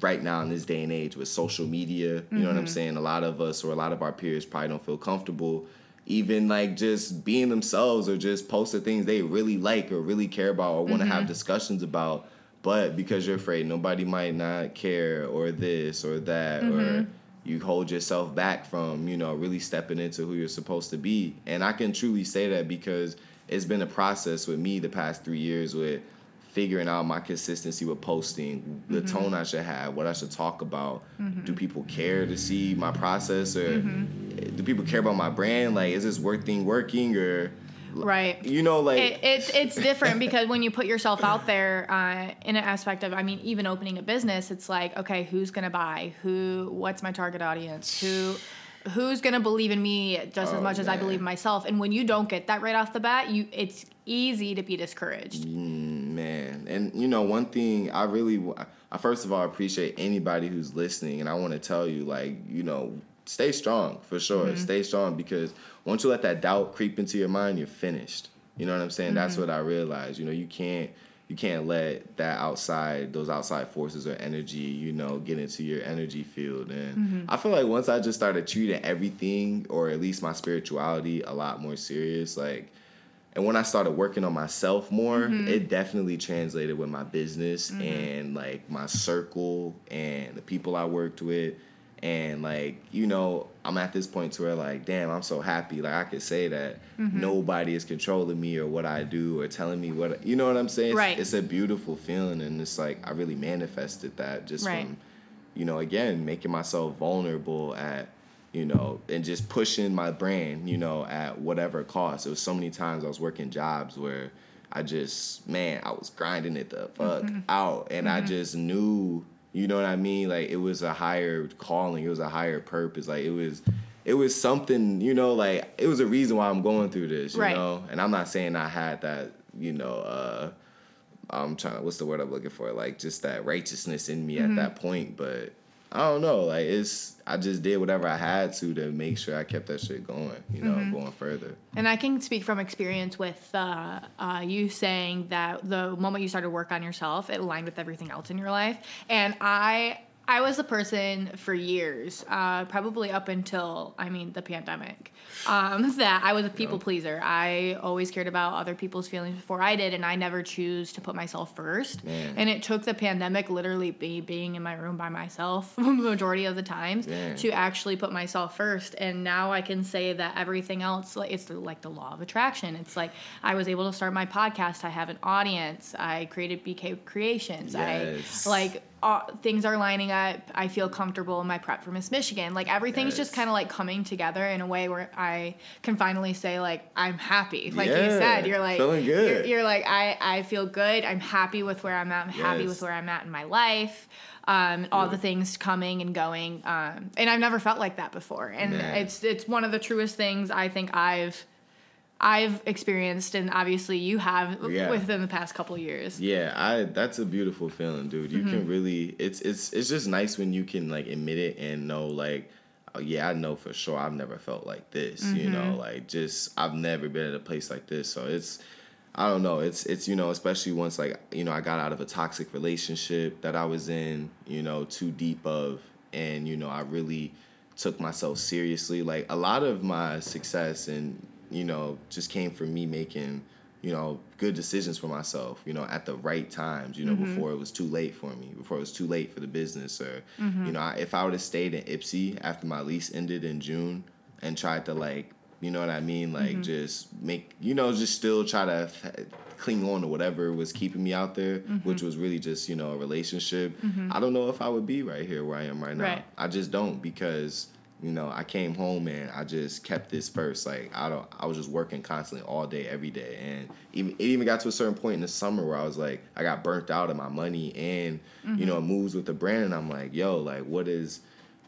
right now in this day and age with social media, you know what I'm mm-hmm. saying? A lot of us or a lot of our peers probably don't feel comfortable even like just being themselves or just posting things they really like or really care about or want to have mm-hmm. discussions about. But because you're afraid nobody might not care or this or that or mm-hmm. you hold yourself back from you know really stepping into who you're supposed to be. And i can truly say that because it's been a process with me the past three years with figuring out my consistency with posting the mm-hmm. tone i should have what i should talk about mm-hmm. do people care to see my process or mm-hmm. do people care about my brand like is this work thing working or Right. you know like it, it's it's different because when you put yourself out there uh, in an aspect of, I mean, even opening a business, it's like, okay, who's gonna buy? Who? What's my target audience? Who? Who's gonna believe in me just as Oh, much as I believe in myself? And when you don't get that right off the bat, you it's easy to be discouraged. Mm. Man. And you know one thing i really i first of all appreciate anybody who's listening. And i want to tell you like you know stay strong for sure. Mm-hmm. Stay strong because once you let that doubt creep into your mind you're finished. You know what i'm saying? That's mm-hmm. what i realized. You know you can't you can't let that outside those outside forces or energy you know get into your energy field. And mm-hmm. i feel like once i just started treating everything or at least my spirituality a lot more serious like and when I started working on myself more, mm-hmm. it definitely translated with my business mm-hmm. and like my circle and the people I worked with. And like, you know, I'm at this point to where like, damn, I'm so happy. Like I could say that mm-hmm. nobody is controlling me or what I do or telling me what you know what I'm saying? It's- Right. It's, a beautiful feeling and it's like I really manifested that just Right. from, you know, again, making myself vulnerable at you know, and just pushing my brand, you know, at whatever cost. It was so many times I was working jobs where I just, man, I was grinding it the fuck out, and I just knew, you know what I mean? Like it was a higher calling, it was a higher purpose. Like it was, it was something, you know, like it was a reason why I'm going through this, you Right. know. And I'm not saying I had that, you know. uh I'm trying to what's the word I'm looking for? Like just that righteousness in me Mm-hmm. at that point. But I don't know. Like it's I just did whatever I had to to make sure I kept that shit going, you know, Mm-hmm. going further. And I can speak from experience with uh, uh, you saying that the moment you started work on yourself, it aligned with everything else in your life. And I, I was a person for years, uh, probably up until I mean the pandemic, um, that I was a people pleaser. I always cared about other people's feelings before I did, and I never choose to put myself first. Man. And it took the pandemic, literally be, being in my room by myself, the majority of the times, Man. to actually put myself first and now i can say that everything else like it's like the law of attraction it's like i was able to start my podcast i have an audience i created bk creations Yes. i like uh, things are lining up. I feel comfortable in my prep for Miss Michigan. Like everything's just kind of like coming together in a way where I can finally say like I'm happy. Like you said, you're like feeling good. You're, you're like I I feel good. I'm happy with where I'm at. I'm happy with where I'm at in my life. Um, all the things coming and going, um, and I've never felt like that before. And Man. it's it's one of the truest things I think I've I've experienced, and obviously you have Yeah. within the past couple years. Yeah, I that's a beautiful feeling, dude. You Mm-hmm. can really it's it's it's just nice when you can like admit it and know like oh, yeah, I know for sure I've never felt like this, you Mm-hmm. know, like just I've never been at a place like this. So it's I don't know, it's it's you know, especially once like, you know, I got out of a toxic relationship that I was in, you know, too deep of and you know, I really took myself seriously. Like a lot of my success and you know, just came from me making, you know, good decisions for myself, you know, at the right times, you know, mm-hmm. before it was too late for me, before it was too late for the business. Or, mm-hmm. you know, I, if I would have stayed in Ypsi after my lease ended in June and tried to, like, you know what I mean? Like, mm-hmm. just make, you know, just still try to f- cling on to whatever was keeping me out there, which was really just, you know, a relationship. I don't know if I would be right here where I am right now. Right. I just don't because you know I came home and I just kept this first. Like I don't, I was just working constantly all day, every day, and even it even got to a certain point in the summer where I was like, I got burnt out of my money and you mm-hmm. know moves with the brand, and I'm like, yo, like what is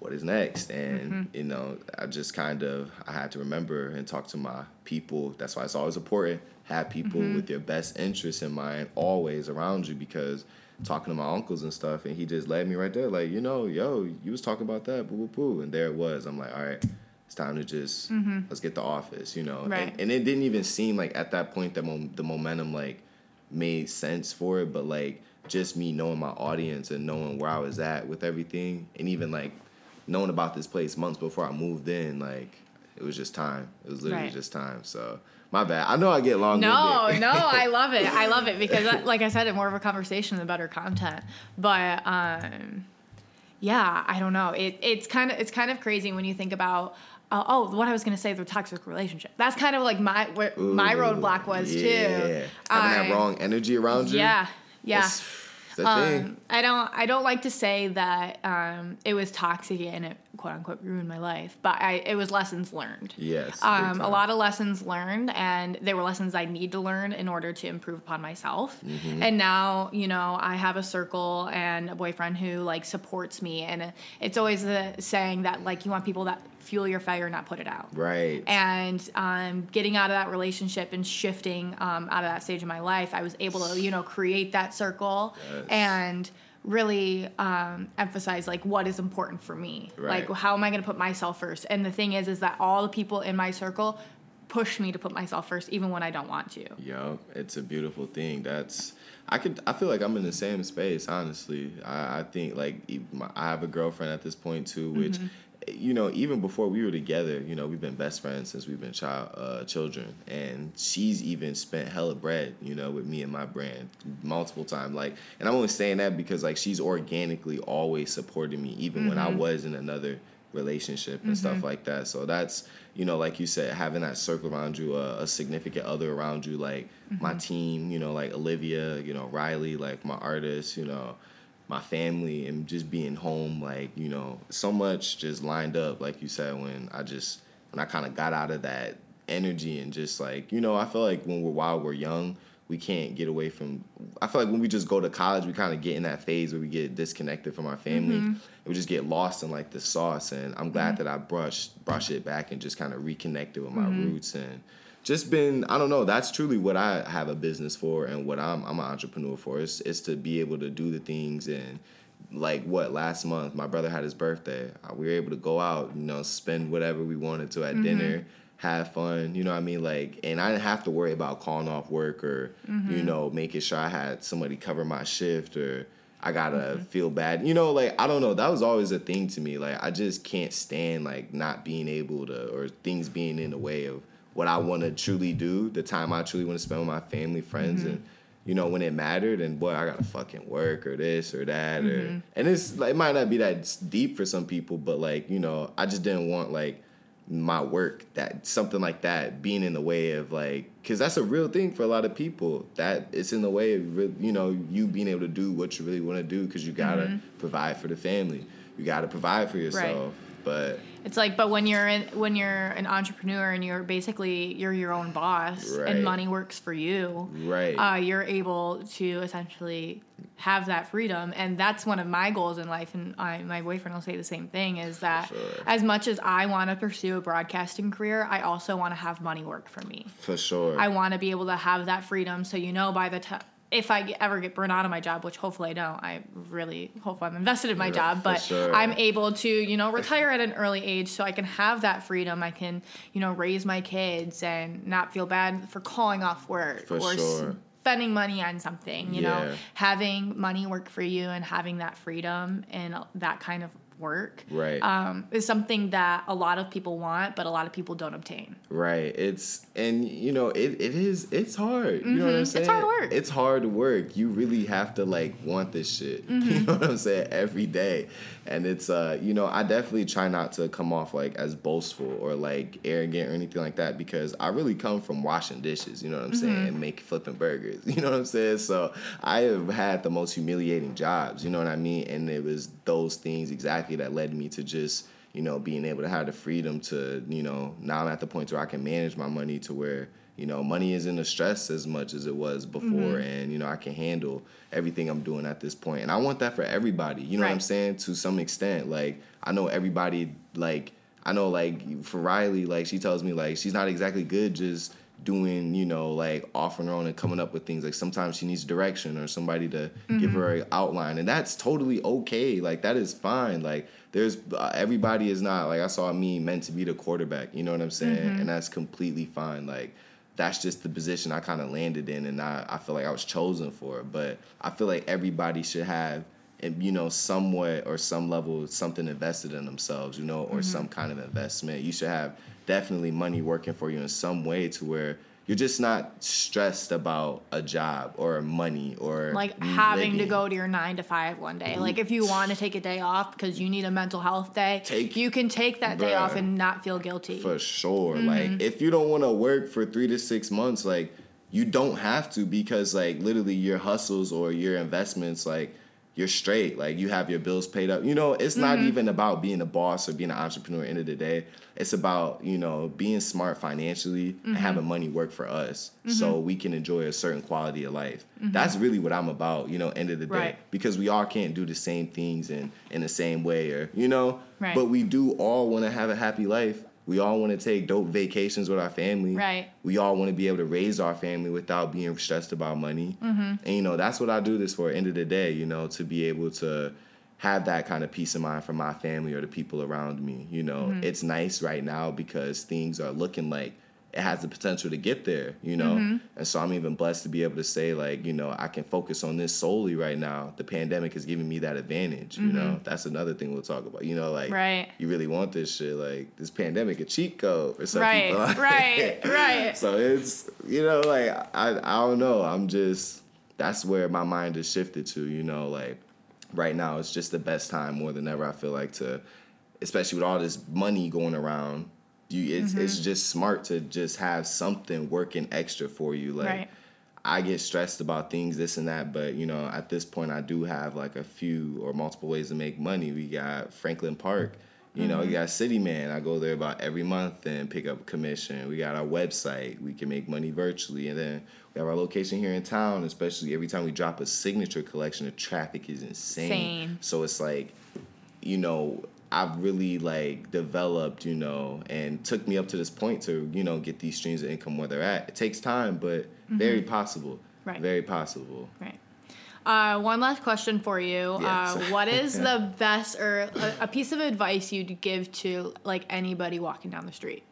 what is next? And mm-hmm. you know, I just kind of I had to remember and talk to my people. That's why it's always important have people mm-hmm. with your best interests in mind always around you because talking to my uncles and stuff, and he just led me right there, like, you know, yo, you was talking about that, boo boo boo, and there it was. I'm like, all right, it's time to just mm-hmm. let's get the office, you know. Right. And, and it didn't even seem like at that point that mom- the momentum like made sense for it, but like just me knowing my audience and knowing where I was at with everything, and even like knowing about this place months before I moved in, like it was just time. It was literally Right. just time. So my bad. I know I get long. No, no, I love it. I love it because, uh, like I said, it's more of a conversation than better content. But um, yeah, I don't know. It it's kind of it's kind of crazy when you think about. Uh, oh, what I was gonna say, the toxic relationship. That's kind of like my where my roadblock was yeah. too. Having Um, that wrong energy around you. Yeah, yeah. It's, it's a thing. Um, I don't. I don't like to say that um, it was toxic and it quote unquote ruined my life, but I, it was lessons learned. Yes, Um, a lot of lessons learned, and they were lessons I need to learn in order to improve upon myself. Mm-hmm. And now, you know, I have a circle and a boyfriend who like supports me, and it's always the saying that like you want people that fuel your fire, not put it out Right. and um, getting out of that relationship and shifting um, out of that stage of my life, I was able to, you know, create that circle Yes. and really um, emphasize like what is important for me. Right. Like how am I going to put myself first? And the thing is, is that all the people in my circle push me to put myself first, even when I don't want to. Yo, it's a beautiful thing. That's I could. I feel like I'm in the same space. Honestly, I, I think like I have a girlfriend at this point too, which. You know, even before we were together, you know, we've been best friends since we've been child uh, children, and she's even spent hella bread, you know, with me and my brand multiple times. Like, and I'm only saying that because like she's organically always supported me, even when I mm-hmm. was in another relationship and stuff mm-hmm. like that. So that's you know, like you said, having that circle around you, a, a significant other around you, like my mm-hmm. team, you know, like Olivia, you know, Riley, like my artists, you know, my family, and just being home, like you know, so much just lined up, like you said, when I just when I kind of got out of that energy and just like you know, I feel like when we're while we're young. We can't get away from. I feel like when we just go to college, we kind of get in that phase where we get disconnected from our family. Mm-hmm. And we just get lost in like the sauce. And I'm glad mm-hmm. that I brushed brush it back and just kind of reconnected with my mm-hmm. roots and just been. I don't know. That's truly what I have a business for and what I'm. I'm an entrepreneur for. Is is to be able to do the things and like what last month my brother had his birthday. Uh, We were able to go out, you know, spend whatever we wanted to at dinner mm-hmm. have fun, you know what I mean? Like, and I didn't have to worry about calling off work or, you mm-hmm. know, making sure I had somebody cover my shift or I gotta mm-hmm. feel bad. You know, like, I don't know. That was always a thing to me. Like, I just can't stand, like, not being able to, or things being in the way of what I wanna truly do, the time I truly wanna spend with my family, friends, and, you know, when it mattered, and boy, I gotta fucking work or this or that, or, and it's, like, it might not be that deep for some people, but, like, you know, I just didn't want, like, my work that something like that being in the way of like because that's a real thing for a lot of people that it's in the way of you know you being able to do what you really want to do because you gotta mm-hmm. provide for the family you gotta provide for yourself right. But it's like, but when you're in, when you're an entrepreneur and you're basically you're your own boss right. and money works for you, right? Uh, you're able to essentially have that freedom, and that's one of my goals in life. And I, my boyfriend will say the same thing: is that sure. as much as I want to pursue a broadcasting career, I also want to have money work for me. For sure, I want to be able to have that freedom. So you know, by the time if I ever get burned out of my job, which hopefully I don't, I really hope I'm invested in my yeah, job, but sure. I'm able to, you know, retire at an early age so I can have that freedom. I can, you know, raise my kids and not feel bad for calling off work for or sure. spending money on something, you yeah. know, having money work for you and having that freedom and that kind of work right. um, is something that a lot of people want but a lot of people don't obtain. Right. It's and you know it, it is it's hard. Mm-hmm. you know what i'm saying it's hard work. It's hard work. You really have to like want this shit. Mm-hmm. you know what i'm saying? Every day and it's uh you know i definitely try not to come off like as boastful or like arrogant or anything like that because i really come from washing dishes you know what i'm mm-hmm. saying and make flipping burgers you know what i'm saying so i have had the most humiliating jobs you know what i mean and it was those things exactly that led me to just you know being able to have the freedom to you know now i'm at the point where i can manage my money to where you know money isn't a stress as much as it was before mm-hmm. and you know i can handle everything i'm doing at this point and i want that for everybody you know right. what i'm saying to some extent like i know everybody like i know like for riley like she tells me like she's not exactly good just doing, you know, like offering her own and coming up with things. Like sometimes she needs direction or somebody to mm-hmm. give her an outline, and that's totally okay. Like that is fine. Like there's uh, everybody is not like I saw me meant to be the quarterback. You know what I'm saying? Mm-hmm. And that's completely fine. Like that's just the position I kind of landed in, and I I feel like I was chosen for it. But I feel like everybody should have you know, somewhat or some level something invested in themselves, you know, or mm-hmm. some kind of investment. You should have definitely money working for you in some way to where you're just not stressed about a job or money or like having living. to go to your nine to five one day. Like if you want to take a day off because you need a mental health day, take, you can take that bruh, day off and not feel guilty. For sure. Mm-hmm. Like if you don't want to work for three to six months, like you don't have to because like literally your hustles or your investments, like you're straight. Like you have your bills paid up. You know, it's not mm-hmm. even about being a boss or being an entrepreneur. End of the day, it's about you know being smart financially mm-hmm. and having money work for us mm-hmm. so we can enjoy a certain quality of life. Mm-hmm. That's really what I'm about. You know, end of the day, right. because we all can't do the same things in in the same way, or you know, right. but we do all want to have a happy life we all want to take dope vacations with our family. Right. We all want to be able to raise our family without being stressed about money. Mm-hmm. And you know, that's what I do this for. End of the day, you know, to be able to have that kind of peace of mind for my family or the people around me. You know, mm-hmm. it's nice right now because things are looking like it has the potential to get there, you know? Mm-hmm. And so I'm even blessed to be able to say, like, you know, I can focus on this solely right now. The pandemic is giving me that advantage, mm-hmm. you know? Mm-hmm. That's another thing we'll talk about. You know, like, right. you really want this shit. Like, this pandemic, a cheat code for some right, people. right, right. So it's, you know, like, I, I don't know. I'm just, that's where my mind is shifted to, you know? Like, right now, it's just the best time more than ever, I feel like, to, especially with all this money going around you it's mm-hmm. it's just smart to just have something working extra for you like right. I get stressed about things, this and that, but you know, at this point, I do have like a few or multiple ways to make money. We got Franklin Park, you mm-hmm. know, you got City Man. I go there about every month and pick up a commission. We got our website, we can make money virtually, and then we have our location here in town. Especially every time we drop a signature collection, the traffic is insane. Same. So it's like, you know, I've really like developed, you know, and took me up to this point to, you know, get these streams of income where they're at. It takes time, but mm-hmm. very possible. Right. Very possible. Right. Uh, one last question for you. Yes. Uh, what is the best or a, a, piece of advice you'd give to like anybody walking down the street?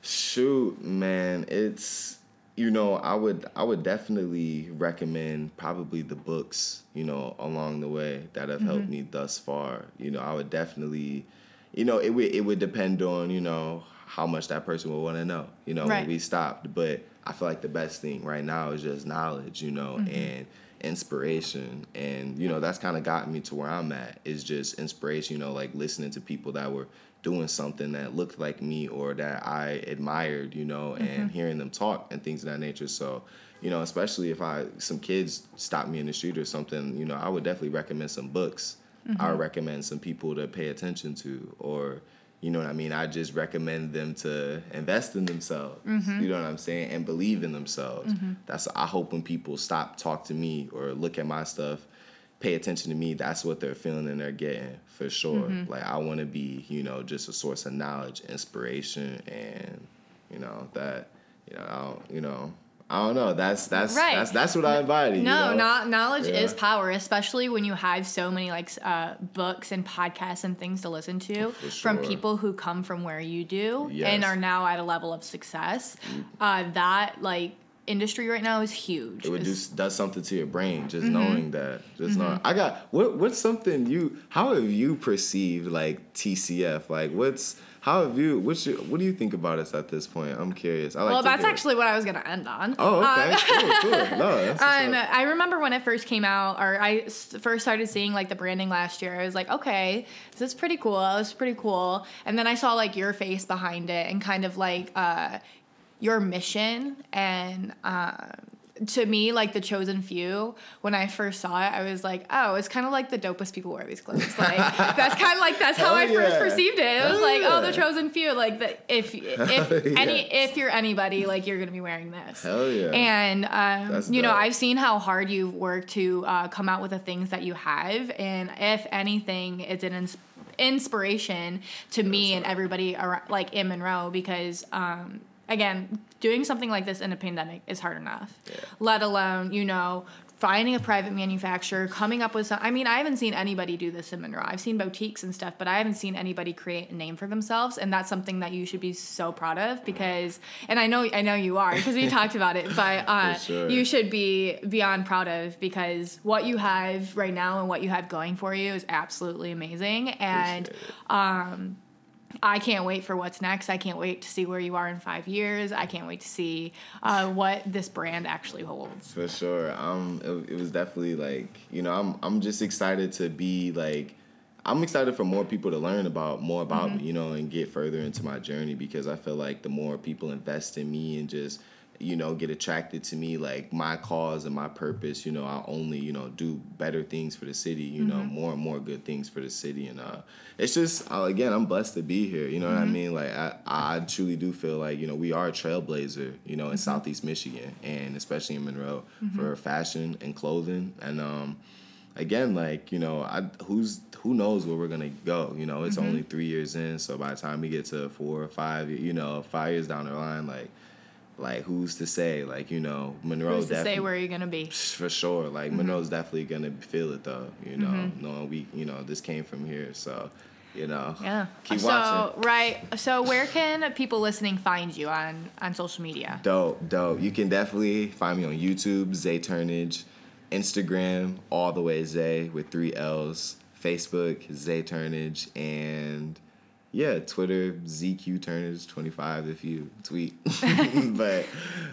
Shoot, man, it's you know, I would I would definitely recommend probably the books, you know, along the way that have mm-hmm. helped me thus far. You know, I would definitely you know, it would it would depend on, you know, how much that person would want to know, you know, right. when we stopped. But I feel like the best thing right now is just knowledge, you know, mm-hmm. and inspiration. And, you know, that's kind of gotten me to where I'm at is just inspiration, you know, like listening to people that were doing something that looked like me or that I admired, you know, and Mm-hmm. hearing them talk and things of that nature. So, you know, especially if I some kids stop me in the street or something, you know, I would definitely recommend some books. Mm-hmm. I would recommend some people to pay attention to or you know what I mean? I just recommend them to invest in themselves. Mm-hmm. You know what I'm saying? And believe in themselves. That's I hope when people stop talk to me or look at my stuff, pay attention to me, that's what they're feeling and they're getting for sure. Mm-hmm. Like I want to be, you know, just a source of knowledge, inspiration and you know, that you know, I don't, you know, I don't know. That's that's Right. that's that's what I embody. you No, know? not knowledge Yeah. is power, especially when you have so many like uh, books and podcasts and things to listen to For from people who come from where you do and are now at a level of success. Uh, that like industry right now is huge. It would just does something to your brain just Mm-hmm. knowing that. Just knowing. I got what what's something you how have you perceived like TCF? Like what's how have you what's your, what do you think about us at this point? I'm curious. I like well, that's actually what I was gonna end on. Oh, okay. Um, cool, cool. No, that's Um. I remember when it first came out, or I first started seeing like the branding last year. I was like, okay, this is pretty cool. This is pretty cool. And then I saw like your face behind it and kind of like uh, your mission and. Uh, to me, like the chosen few, when I first saw it, I was like, "Oh, it's kind of like the dopest people wear these clothes." Like that's kind of like that's how Hell I first perceived it. It was Hell like, "Oh, the chosen few." Like the if if Hell any if you're anybody, like you're gonna be wearing this. Hell yeah. And um, you know. I've seen how hard you've worked to uh, come out with the things that you have, and if anything, it's an ins- inspiration to me and everybody around, like in Monroe because. Um, Again, doing something like this in a pandemic is hard enough. Let alone, you know, finding a private manufacturer, coming up with some. I mean, I haven't seen anybody do this in Monroe. I've seen boutiques and stuff, but I haven't seen anybody create a name for themselves, and that's something that you should be so proud of because. And I know, I know you are because we talked about it, but uh, sure. you should be beyond proud of because what you have right now and what you have going for you is absolutely amazing, and. Um, I can't wait for what's next. I can't wait to see where you are in five years. I can't wait to see uh, what this brand actually holds. For sure. Um, it, it was definitely like you know I'm I'm just excited to be like I'm excited for more people to learn about more about me, you know, and get further into my journey because I feel like the more people invest in me and just you know get attracted to me like my cause and my purpose you know i'll only you know do better things for the city you know more and more good things for the city. And uh it's just uh, again i'm blessed to be here you know what i mean? Like I, I truly do feel like you know we are a trailblazer you know in southeast michigan and especially in monroe for fashion and clothing. And um again like you know i who's who knows where we're gonna go you know? It's only three years in so by the time we get to four or five you know five years down the line like like who's to say like you know monroe Who's to say where you're gonna be? for sure like mm-hmm. monroe's definitely gonna feel it though you know mm-hmm. knowing we you know this came from here so you know Yeah. keep so watching right. So where can people listening find you on on social media? Dope, dope. You can definitely find me on YouTube, Zay Turnage, Instagram, all the way Zay with three L's, Facebook, Zay Turnage, and yeah, Twitter, ZQ Turnage 25 if you tweet. but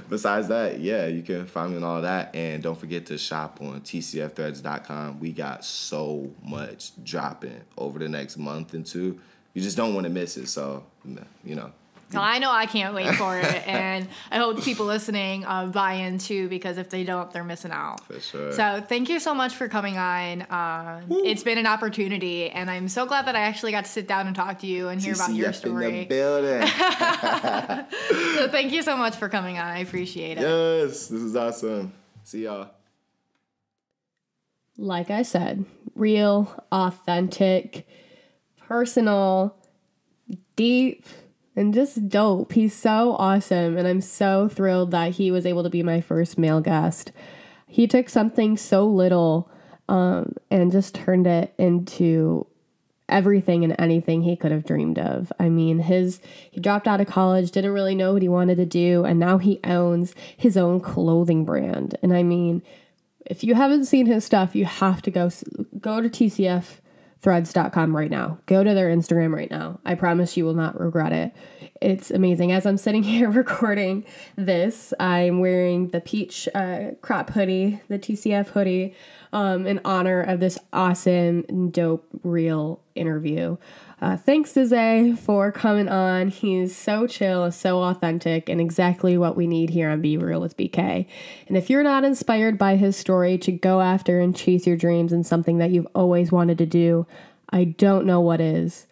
besides that, yeah, you can find me on all that. And don't forget to shop on tcfthreads.com. We got so much dropping over the next month and two. You just don't want to miss it. So, you know, Well, I know I can't wait for it, and I hope the people listening uh, buy in too because if they don't, they're missing out. For sure. So thank you so much for coming on. Um, it's been an opportunity, and I'm so glad that I actually got to sit down and talk to you and hear about your TCF in the story. building. So thank you so much for coming on. I appreciate it. yes, this is awesome. See y'all. like I said, real, authentic, personal, deep, and just dope. He's so awesome, and I'm so thrilled that he was able to be my first male guest. He took something so little um, and just turned it into everything and anything he could have dreamed of. I mean, his he dropped out of college, didn't really know what he wanted to do, and now he owns his own clothing brand. And I mean, if you haven't seen his stuff, you have to go go to tcfthreads.com right now. Go to their Instagram right now. I promise you will not regret it. It's amazing. As I'm sitting here recording this, I'm wearing the peach uh, crop hoodie, the TCF hoodie, um, in honor of this awesome, dope, real interview. Uh, thanks to for coming on. He's so chill, so authentic, and exactly what we need here on Be Real with BK. And if you're not inspired by his story to go after and chase your dreams and something that you've always wanted to do, I don't know what is.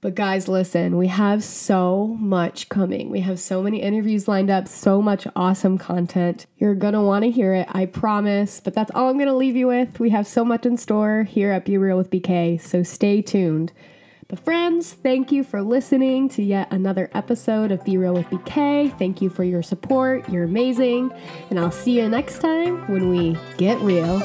But guys, listen, we have so much coming. We have so many interviews lined up, so much awesome content. You're gonna wanna hear it, I promise. But that's all I'm gonna leave you with. We have so much in store here at Be Real with BK, so stay tuned. But, friends, thank you for listening to yet another episode of Be Real with BK. Thank you for your support. You're amazing. And I'll see you next time when we get real.